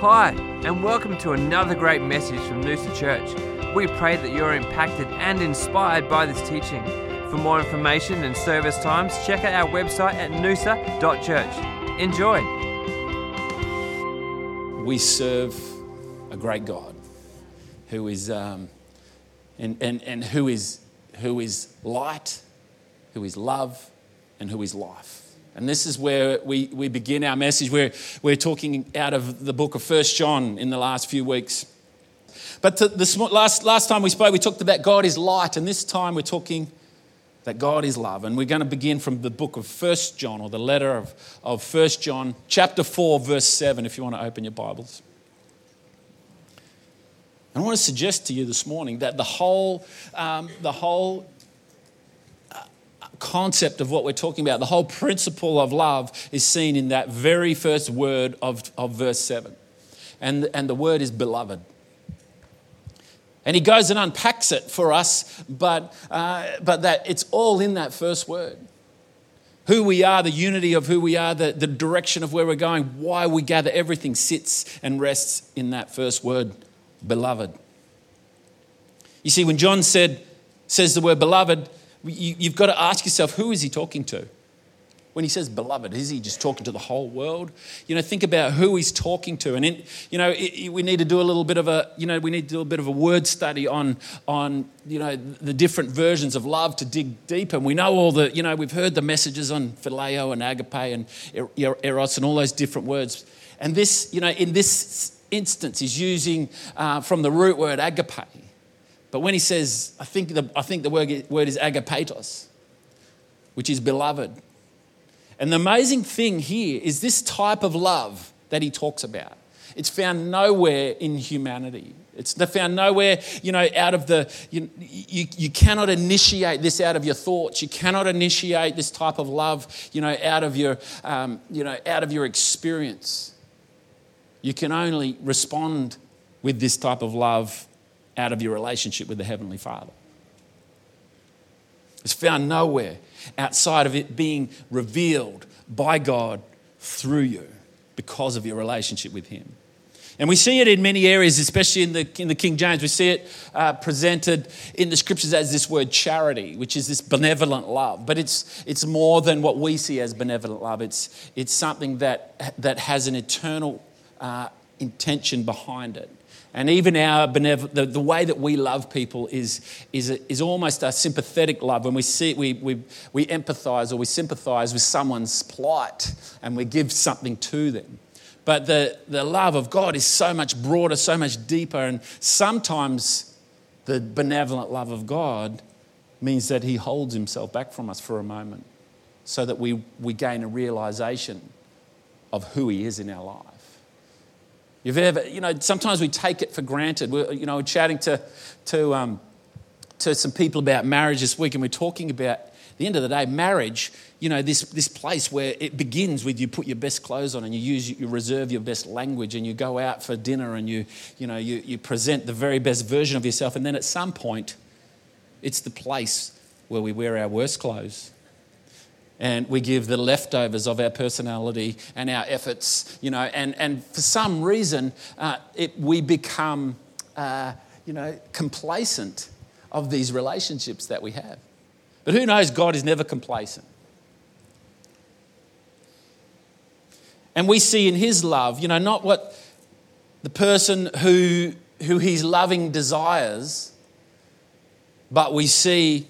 Hi, and welcome to another great message from Noosa Church. We pray that you're impacted and inspired by this teaching. For more information and service times, check out our website at noosa.church. Enjoy. We serve a great God who is, um, and, and, and who, is, who is light, who is love, and who is life. And this is where we, we begin our message. We're, we're talking out of the book of First John in the last few weeks. But this last, last time we spoke, we talked about God is light, and this time we're talking that God is love. And we're going to begin from the book of First John, or the letter of, of First John, chapter 4, verse 7, if you want to open your Bibles. And I want to suggest to you this morning that the whole, um, the whole concept of what we're talking about, the whole principle of love is seen in that very first word of, of verse 7. And, and the word is beloved. And he goes and unpacks it for us, but, uh, but that it's all in that first word. Who we are, the unity of who we are, the, the direction of where we're going, why we gather, everything sits and rests in that first word, beloved. You see, when John said, says the word beloved, you've got to ask yourself who is he talking to? When he says beloved, is he just talking to the whole world? You know, think about who he's talking to. And, in, you know, it, we need to do a little bit of a, you know, we need to do a bit of a word study on, on, you know, the different versions of love to dig deeper. And we know all the, you know, we've heard the messages on phileo and agape and er, eros and all those different words. And this, you know, in this instance, he's using uh, from the root word agape but when he says, I think the, I think the word, word is agapetos, which is beloved. And the amazing thing here is this type of love that he talks about. It's found nowhere in humanity. It's found nowhere, you know, out of the, you, you, you cannot initiate this out of your thoughts. You cannot initiate this type of love, you know, out of your, um, you know, out of your experience. You can only respond with this type of love out of your relationship with the Heavenly Father. It's found nowhere outside of it being revealed by God through you because of your relationship with Him. And we see it in many areas, especially in the, in the King James. We see it uh, presented in the scriptures as this word charity, which is this benevolent love. But it's, it's more than what we see as benevolent love, it's, it's something that, that has an eternal uh, intention behind it. And even our benev- the, the way that we love people is, is, a, is almost a sympathetic love. When we see we, we, we empathize or we sympathize with someone's plight and we give something to them. But the, the love of God is so much broader, so much deeper. And sometimes the benevolent love of God means that He holds Himself back from us for a moment so that we, we gain a realization of who He is in our life. You've ever, you know, sometimes we take it for granted. We're, you know, we're chatting to, to, um, to some people about marriage this week, and we're talking about the end of the day, marriage, you know, this, this place where it begins with you put your best clothes on and you use, you reserve your best language and you go out for dinner and you, you know, you, you present the very best version of yourself. And then at some point, it's the place where we wear our worst clothes and we give the leftovers of our personality and our efforts, you know, and, and for some reason, uh, it, we become, uh, you know, complacent of these relationships that we have. But who knows, God is never complacent. And we see in His love, you know, not what the person who, who He's loving desires, but we see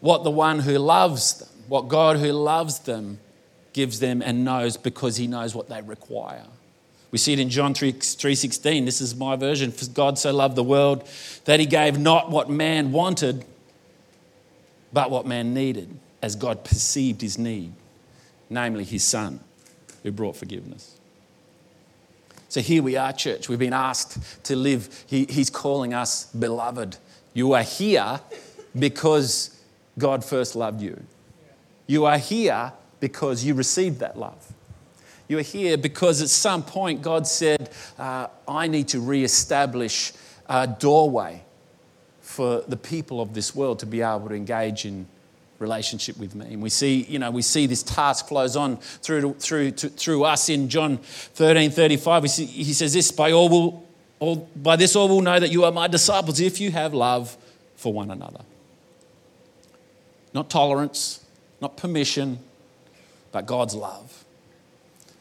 what the one who loves them what God who loves them gives them and knows because he knows what they require. We see it in John 3, 3.16. This is my version. For God so loved the world that he gave not what man wanted, but what man needed, as God perceived his need, namely his son, who brought forgiveness. So here we are, church. We've been asked to live. He, he's calling us beloved. You are here because God first loved you. You are here because you received that love. You are here because at some point God said, uh, I need to re-establish a doorway for the people of this world to be able to engage in relationship with me. And we see, you know, we see this task flows on through, to, through, to, through us in John 13 35. See, he says this by all will, all, by this all will know that you are my disciples if you have love for one another. Not tolerance, not permission, but God's love.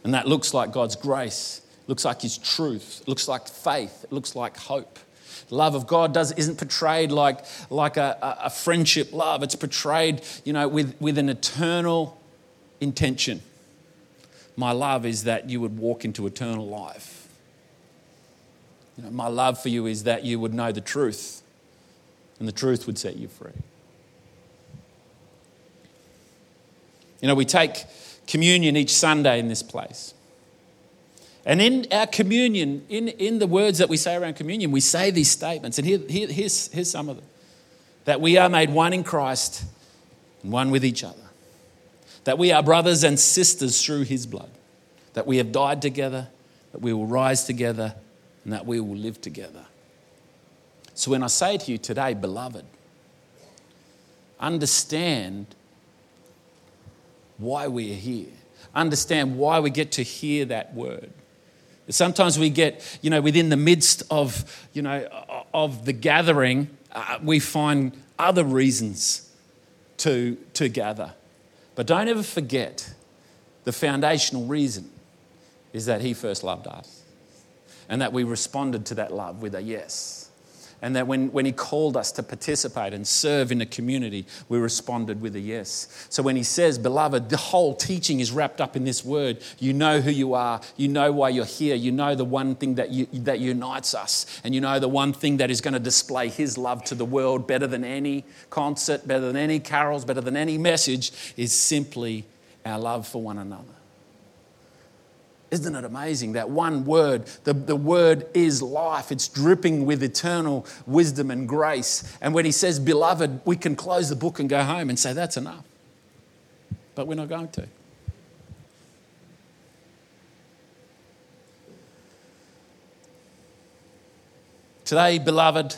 And that looks like God's grace, looks like His truth, looks like faith, it looks like hope. Love of God does, isn't portrayed like, like a, a friendship love, it's portrayed you know, with, with an eternal intention. My love is that you would walk into eternal life. You know, my love for you is that you would know the truth, and the truth would set you free. You know, we take communion each Sunday in this place. And in our communion, in, in the words that we say around communion, we say these statements. And here, here, here's, here's some of them that we are made one in Christ and one with each other. That we are brothers and sisters through his blood. That we have died together, that we will rise together, and that we will live together. So when I say to you today, beloved, understand why we are here. Understand why we get to hear that word. Sometimes we get, you know, within the midst of, you know, of the gathering, uh, we find other reasons to, to gather. But don't ever forget the foundational reason is that He first loved us and that we responded to that love with a yes. And that when, when he called us to participate and serve in the community, we responded with a yes. So when he says, Beloved, the whole teaching is wrapped up in this word. You know who you are. You know why you're here. You know the one thing that, you, that unites us. And you know the one thing that is going to display his love to the world better than any concert, better than any carols, better than any message is simply our love for one another. Isn't it amazing that one word, the, the word is life? It's dripping with eternal wisdom and grace. And when he says, beloved, we can close the book and go home and say, that's enough. But we're not going to. Today, beloved,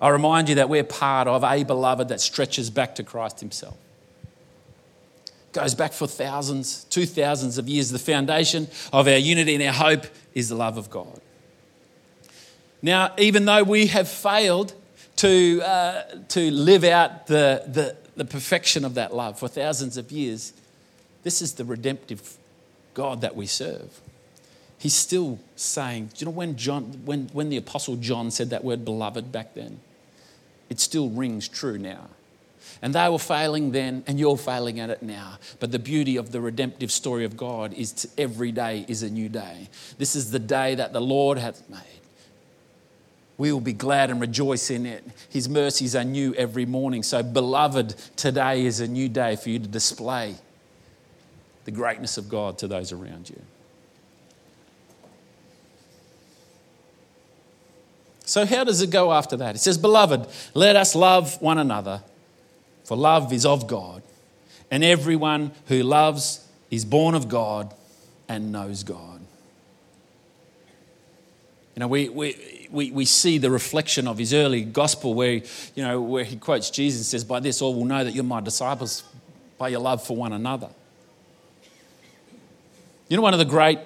I remind you that we're part of a beloved that stretches back to Christ Himself goes back for thousands, two thousands of years. The foundation of our unity and our hope is the love of God. Now, even though we have failed to, uh, to live out the, the, the perfection of that love for thousands of years, this is the redemptive God that we serve. He's still saying, do you know when, John, when, when the Apostle John said that word beloved back then? It still rings true now. And they were failing then, and you're failing at it now. But the beauty of the redemptive story of God is to, every day is a new day. This is the day that the Lord hath made. We will be glad and rejoice in it. His mercies are new every morning. So, beloved, today is a new day for you to display the greatness of God to those around you. So, how does it go after that? It says, Beloved, let us love one another for love is of God, and everyone who loves is born of God and knows God. You know, we, we, we, we see the reflection of his early gospel where, you know, where he quotes Jesus and says, By this all will know that you're my disciples by your love for one another. You know, one of the great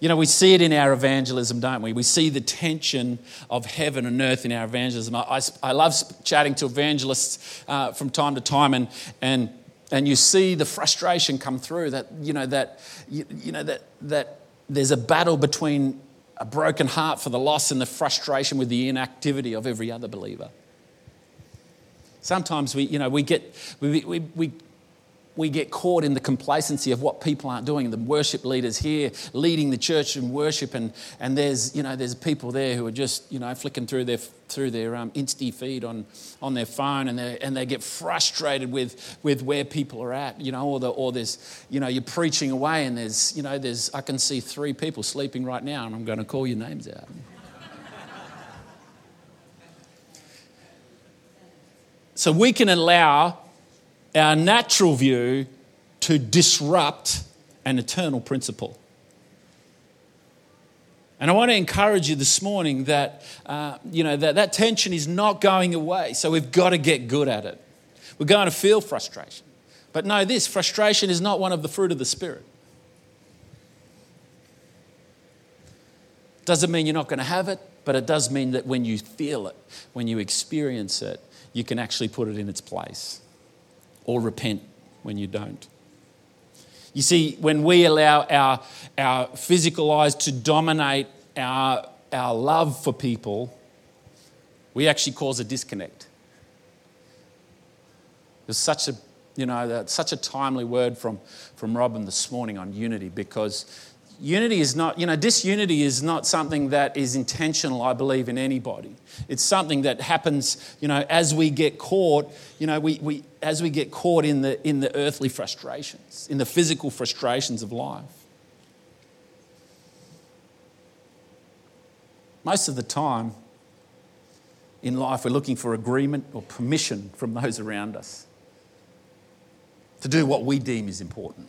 you know, we see it in our evangelism, don't we? We see the tension of heaven and earth in our evangelism. I, I, I love chatting to evangelists uh, from time to time, and, and, and you see the frustration come through that, you know, that, you, you know, that, that there's a battle between a broken heart for the loss and the frustration with the inactivity of every other believer. Sometimes we, you know, we get, we, we, we we get caught in the complacency of what people aren't doing. The worship leaders here leading the church in worship, and, and there's, you know, there's people there who are just you know, flicking through their, through their um, Insta feed on, on their phone, and, and they get frustrated with, with where people are at, you know, or, the, or there's, you know, you're preaching away, and there's, you know, there's, I can see three people sleeping right now, and I'm going to call your names out. so we can allow our natural view to disrupt an eternal principle. And I want to encourage you this morning that, uh, you know, that, that tension is not going away. So we've got to get good at it. We're going to feel frustration. But know this frustration is not one of the fruit of the Spirit. Doesn't mean you're not going to have it, but it does mean that when you feel it, when you experience it, you can actually put it in its place or repent when you don't. You see, when we allow our, our physical eyes to dominate our, our love for people, we actually cause a disconnect. There's such a, you know, such a timely word from, from Robin this morning on unity because unity is not, you know, disunity is not something that is intentional, I believe, in anybody. It's something that happens, you know, as we get caught, you know, we, we, as we get caught in the, in the earthly frustrations, in the physical frustrations of life. Most of the time in life, we're looking for agreement or permission from those around us to do what we deem is important.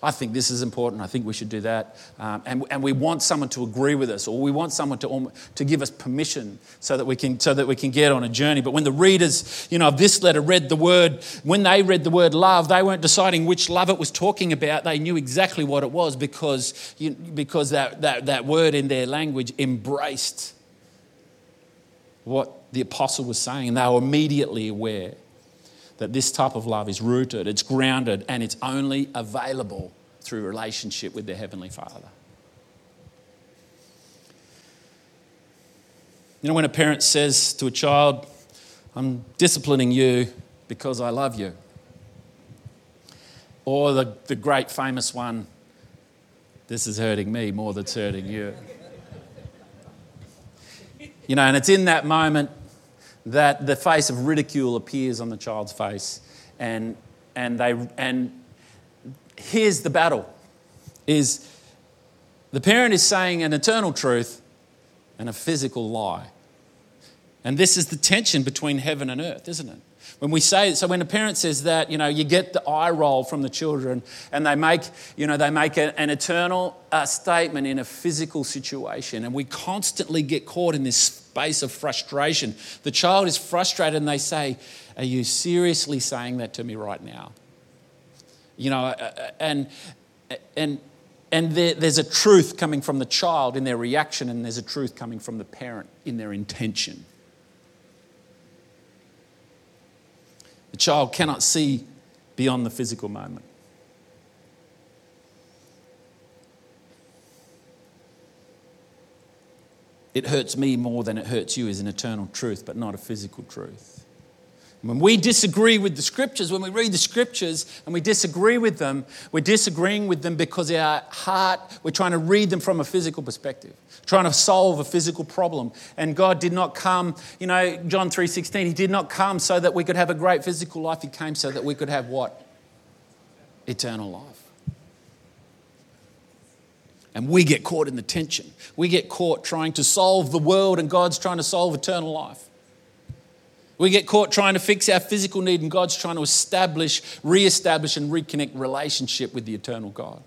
I think this is important. I think we should do that. Um, and, and we want someone to agree with us, or we want someone to, to give us permission so that, we can, so that we can get on a journey. But when the readers you know, of this letter read the word, when they read the word love, they weren't deciding which love it was talking about. They knew exactly what it was because, you, because that, that, that word in their language embraced what the apostle was saying. And they were immediately aware that this type of love is rooted, it's grounded, and it's only available through relationship with their Heavenly Father. You know, when a parent says to a child, I'm disciplining you because I love you. Or the, the great famous one, this is hurting me more than it's hurting you. You know, and it's in that moment that the face of ridicule appears on the child's face. And, and, they, and here's the battle is the parent is saying an eternal truth and a physical lie. And this is the tension between heaven and earth, isn't it? When we say, so when a parent says that, you know, you get the eye roll from the children and they make, you know, they make a, an eternal uh, statement in a physical situation. And we constantly get caught in this space of frustration. The child is frustrated and they say, Are you seriously saying that to me right now? You know, uh, uh, and, and, and there, there's a truth coming from the child in their reaction, and there's a truth coming from the parent in their intention. The child cannot see beyond the physical moment. It hurts me more than it hurts you is an eternal truth, but not a physical truth. When we disagree with the scriptures, when we read the scriptures and we disagree with them, we're disagreeing with them because our heart, we're trying to read them from a physical perspective, trying to solve a physical problem. And God did not come, you know, John 3:16, He did not come so that we could have a great physical life. He came so that we could have what? Eternal life. And we get caught in the tension. We get caught trying to solve the world, and God's trying to solve eternal life. We get caught trying to fix our physical need, and God's trying to establish, re-establish, and reconnect relationship with the eternal God.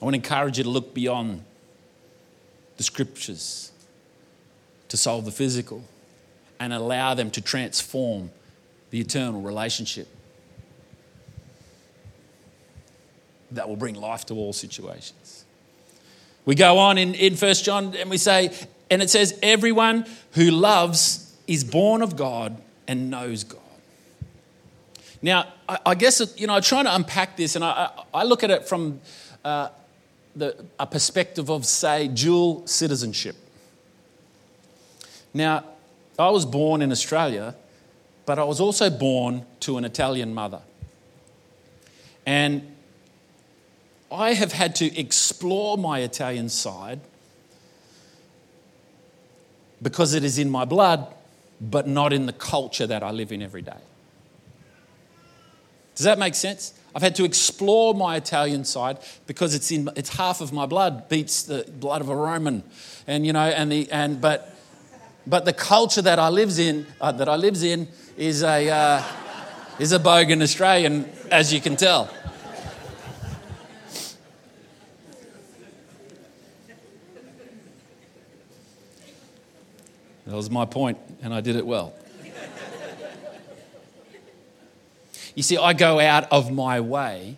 I want to encourage you to look beyond the scriptures to solve the physical and allow them to transform the eternal relationship that will bring life to all situations. We go on in, in 1 John and we say, and it says, Everyone who loves is born of God and knows God. Now, I, I guess, you know, I'm trying to unpack this, and I, I look at it from uh, the, a perspective of, say, dual citizenship. Now, I was born in Australia, but I was also born to an Italian mother. And I have had to explore my Italian side because it is in my blood, but not in the culture that I live in every day. Does that make sense? I've had to explore my Italian side because it's in it's half of my blood beats the blood of a Roman, and you know, and the and but but the culture that I lives in uh, that I lives in is a uh, is a bogan Australian, as you can tell. That was my point, and I did it well. you see, I go out of my way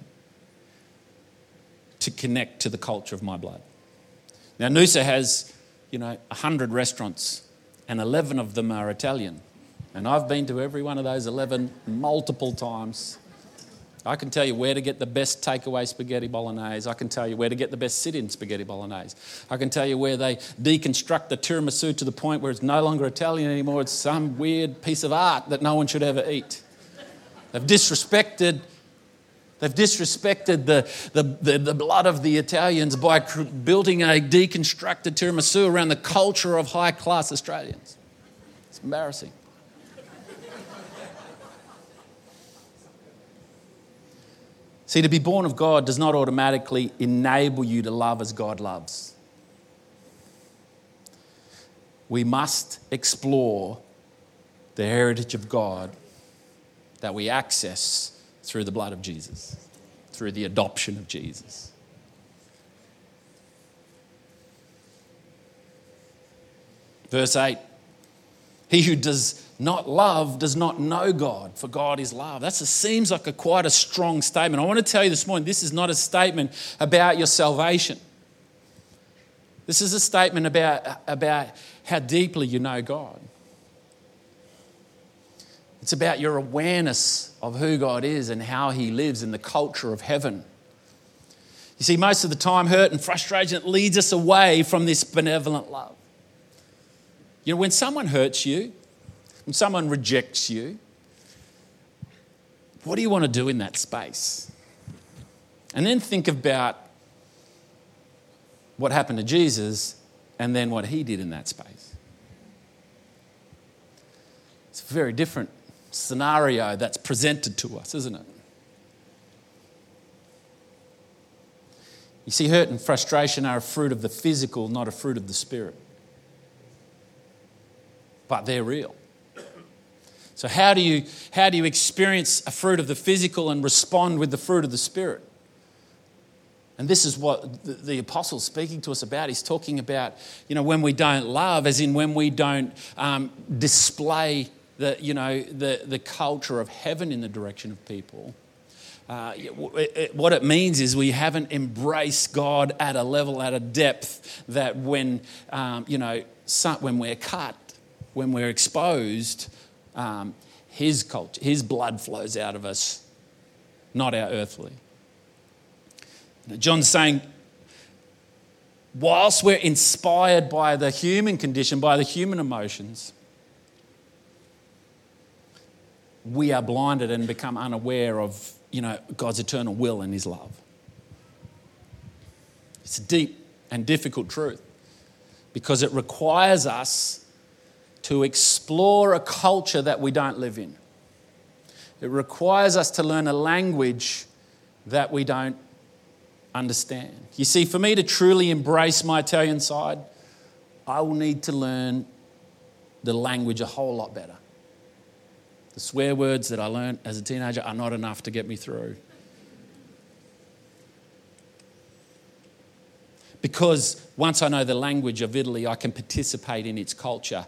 to connect to the culture of my blood. Now, Noosa has, you know, 100 restaurants, and 11 of them are Italian. And I've been to every one of those 11 multiple times. I can tell you where to get the best takeaway spaghetti bolognese. I can tell you where to get the best sit in spaghetti bolognese. I can tell you where they deconstruct the tiramisu to the point where it's no longer Italian anymore. It's some weird piece of art that no one should ever eat. They've disrespected. They've disrespected the, the, the, the blood of the Italians by building a deconstructed tiramisu around the culture of high class Australians. It's embarrassing. See, to be born of God does not automatically enable you to love as God loves. We must explore the heritage of God that we access through the blood of Jesus, through the adoption of Jesus. Verse 8 He who does not love does not know God, for God is love. That seems like a quite a strong statement. I want to tell you this morning this is not a statement about your salvation. This is a statement about, about how deeply you know God. It's about your awareness of who God is and how He lives in the culture of heaven. You see, most of the time, hurt and frustration leads us away from this benevolent love. You know, when someone hurts you, when someone rejects you, what do you want to do in that space? And then think about what happened to Jesus and then what he did in that space. It's a very different scenario that's presented to us, isn't it? You see, hurt and frustration are a fruit of the physical, not a fruit of the spirit. But they're real. So, how do you, how do you experience a fruit of the physical and respond with the fruit of the spirit? And this is what the, the apostle's speaking to us about. He's talking about, you know, when we don't love, as in when we don't um, display the, you know, the, the culture of heaven in the direction of people. Uh, it, it, what it means is we haven't embraced God at a level, at a depth that when, um, you know, some, when we're cut, when we're exposed, um, his culture, his blood flows out of us, not our earthly. John's saying, whilst we're inspired by the human condition, by the human emotions, we are blinded and become unaware of you know, God's eternal will and his love. It's a deep and difficult truth because it requires us to explore a culture that we don't live in. It requires us to learn a language that we don't understand. You see, for me to truly embrace my Italian side, I will need to learn the language a whole lot better. The swear words that I learned as a teenager are not enough to get me through. Because once I know the language of Italy, I can participate in its culture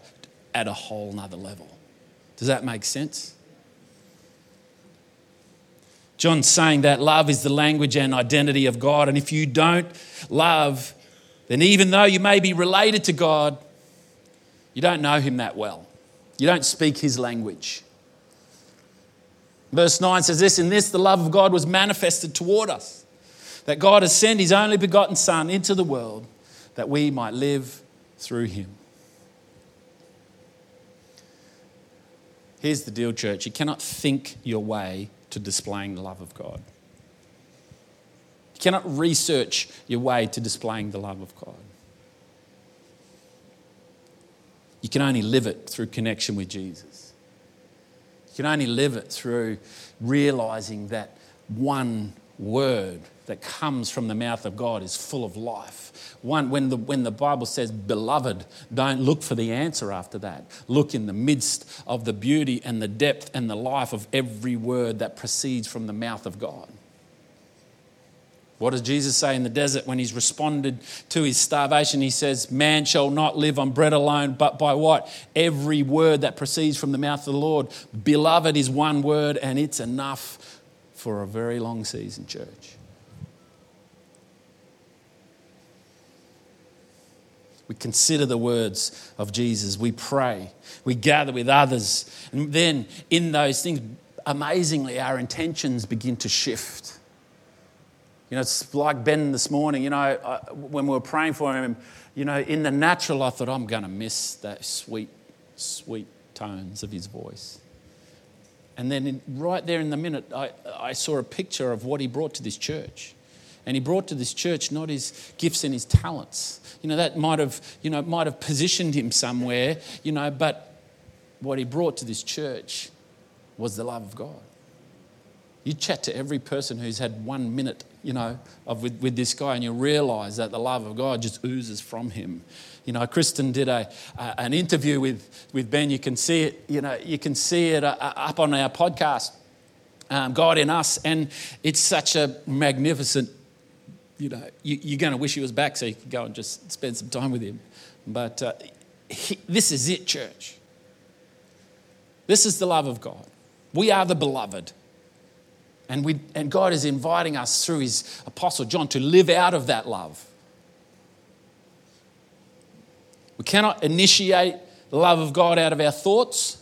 at a whole nother level. Does that make sense? John's saying that love is the language and identity of God. And if you don't love, then even though you may be related to God, you don't know Him that well. You don't speak His language. Verse 9 says this In this, the love of God was manifested toward us, that God has sent His only begotten Son into the world that we might live through Him. Here's the deal, church you cannot think your way to displaying the love of God. You cannot research your way to displaying the love of God. You can only live it through connection with Jesus. You can only live it through realizing that one word that comes from the mouth of God is full of life. One, when, the, when the Bible says, beloved, don't look for the answer after that. Look in the midst of the beauty and the depth and the life of every word that proceeds from the mouth of God. What does Jesus say in the desert when he's responded to his starvation? He says, Man shall not live on bread alone, but by what? Every word that proceeds from the mouth of the Lord. Beloved is one word, and it's enough for a very long season, church. We consider the words of Jesus. We pray. We gather with others. And then, in those things, amazingly, our intentions begin to shift you know, it's like Ben this morning, you know, I, when we were praying for him, you know, in the natural, I thought, I'm going to miss that sweet, sweet tones of his voice. And then in, right there in the minute, I, I saw a picture of what he brought to this church. And he brought to this church not his gifts and his talents. You know, that might have, you know, might have positioned him somewhere, you know, but what he brought to this church was the love of God. You chat to every person who's had one minute, you know, of, with, with this guy, and you realize that the love of God just oozes from him. You know, Kristen did a, uh, an interview with, with Ben. You can see it, you know, you can see it uh, up on our podcast, um, God in Us. And it's such a magnificent, you know, you, are going to wish he was back so you could go and just spend some time with him. But uh, he, this is it, church. This is the love of God. We are the beloved. And, we, and God is inviting us through his apostle John to live out of that love. We cannot initiate the love of God out of our thoughts.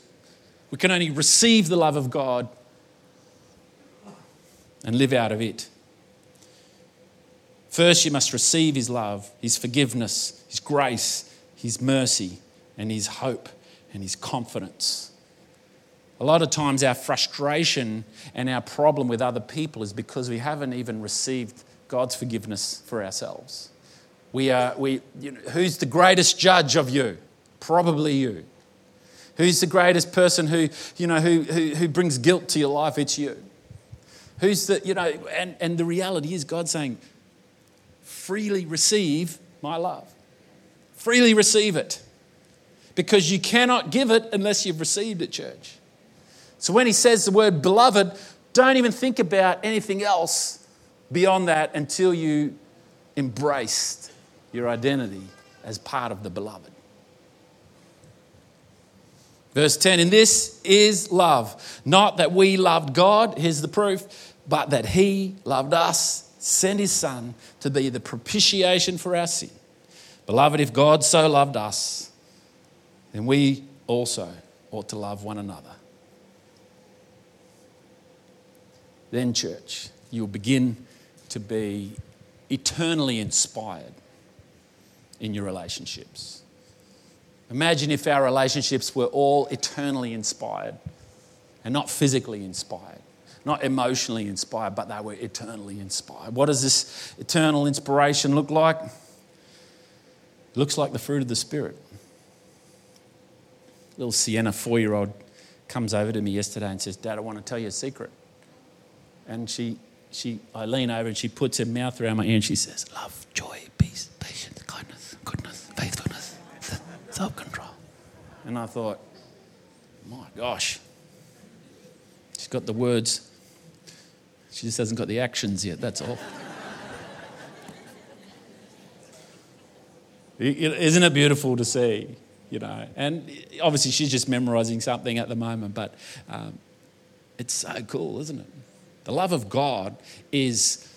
We can only receive the love of God and live out of it. First, you must receive His love, His forgiveness, His grace, His mercy, and His hope and His confidence. A lot of times, our frustration and our problem with other people is because we haven't even received God's forgiveness for ourselves. We are, we, you know, who's the greatest judge of you? Probably you. Who's the greatest person who, you know, who, who, who brings guilt to your life? It's you. Who's the, you know, and, and the reality is God saying, freely receive my love. Freely receive it. Because you cannot give it unless you've received it, church. So when he says the word beloved, don't even think about anything else beyond that until you embraced your identity as part of the beloved. Verse 10 And this is love, not that we loved God, here's the proof, but that He loved us, sent His Son to be the propitiation for our sin. Beloved, if God so loved us, then we also ought to love one another. Then, church, you'll begin to be eternally inspired in your relationships. Imagine if our relationships were all eternally inspired and not physically inspired, not emotionally inspired, but they were eternally inspired. What does this eternal inspiration look like? It looks like the fruit of the Spirit. Little Sienna, four year old, comes over to me yesterday and says, Dad, I want to tell you a secret. And she, she, I lean over and she puts her mouth around my ear and she says, Love, joy, peace, patience, kindness, goodness, faithfulness, self control. And I thought, my gosh, she's got the words, she just hasn't got the actions yet, that's all. Isn't it beautiful to see? You know, and obviously she's just memorizing something at the moment, but um, it's so cool, isn't it? The love of God is,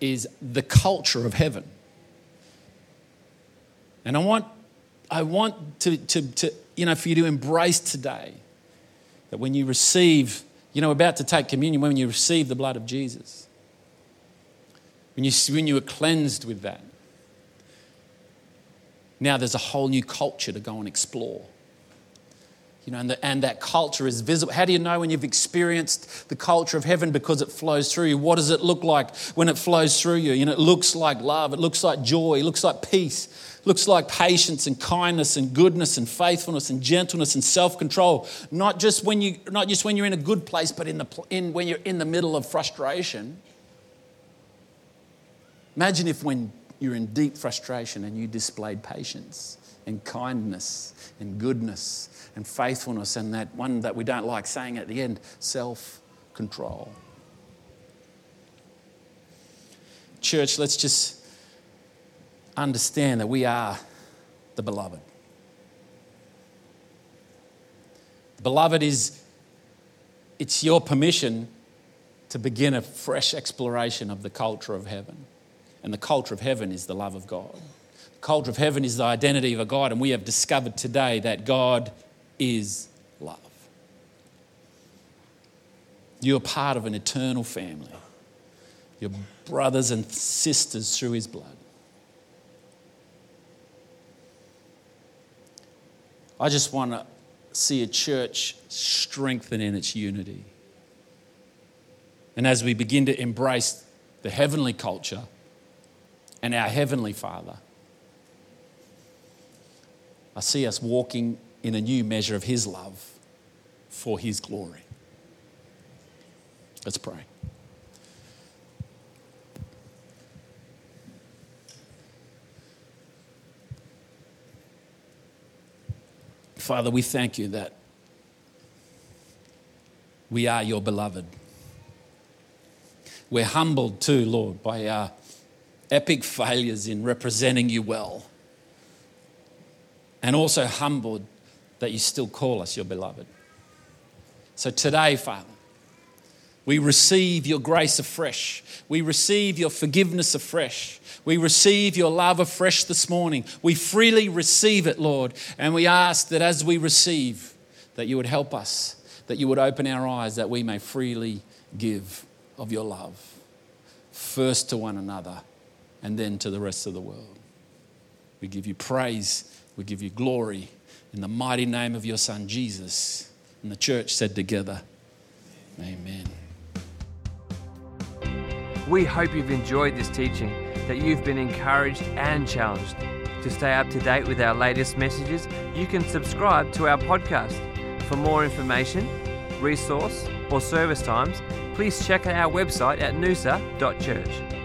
is the culture of heaven. And I want, I want to, to, to, you know, for you to embrace today that when you receive, you know, about to take communion, when you receive the blood of Jesus, when you, when you are cleansed with that, now there's a whole new culture to go and explore. You know, and, the, and that culture is visible. How do you know when you've experienced the culture of heaven because it flows through you? What does it look like when it flows through you? You know, it looks like love, it looks like joy, it looks like peace, looks like patience and kindness and goodness and faithfulness and gentleness and self-control. Not just when you, not just when you're in a good place, but in the, in, when you're in the middle of frustration. Imagine if when you're in deep frustration and you displayed patience and kindness and goodness and faithfulness, and that one that we don't like saying at the end self control. church, let's just understand that we are the beloved. The beloved is it's your permission to begin a fresh exploration of the culture of heaven. And the culture of heaven is the love of God. The culture of heaven is the identity of a God, and we have discovered today that God is love. You're part of an eternal family. Your brothers and sisters through his blood. I just want to see a church strengthen in its unity. And as we begin to embrace the heavenly culture and our heavenly Father, I see us walking in a new measure of His love for His glory. Let's pray. Father, we thank you that we are your beloved. We're humbled too, Lord, by our epic failures in representing you well. And also humbled that you still call us your beloved. So today, Father, we receive your grace afresh. We receive your forgiveness afresh. We receive your love afresh this morning. We freely receive it, Lord. And we ask that as we receive, that you would help us, that you would open our eyes, that we may freely give of your love, first to one another and then to the rest of the world. We give you praise, we give you glory in the mighty name of your Son, Jesus. And the church said together, Amen. We hope you've enjoyed this teaching, that you've been encouraged and challenged. To stay up to date with our latest messages, you can subscribe to our podcast. For more information, resource, or service times, please check out our website at noosa.church.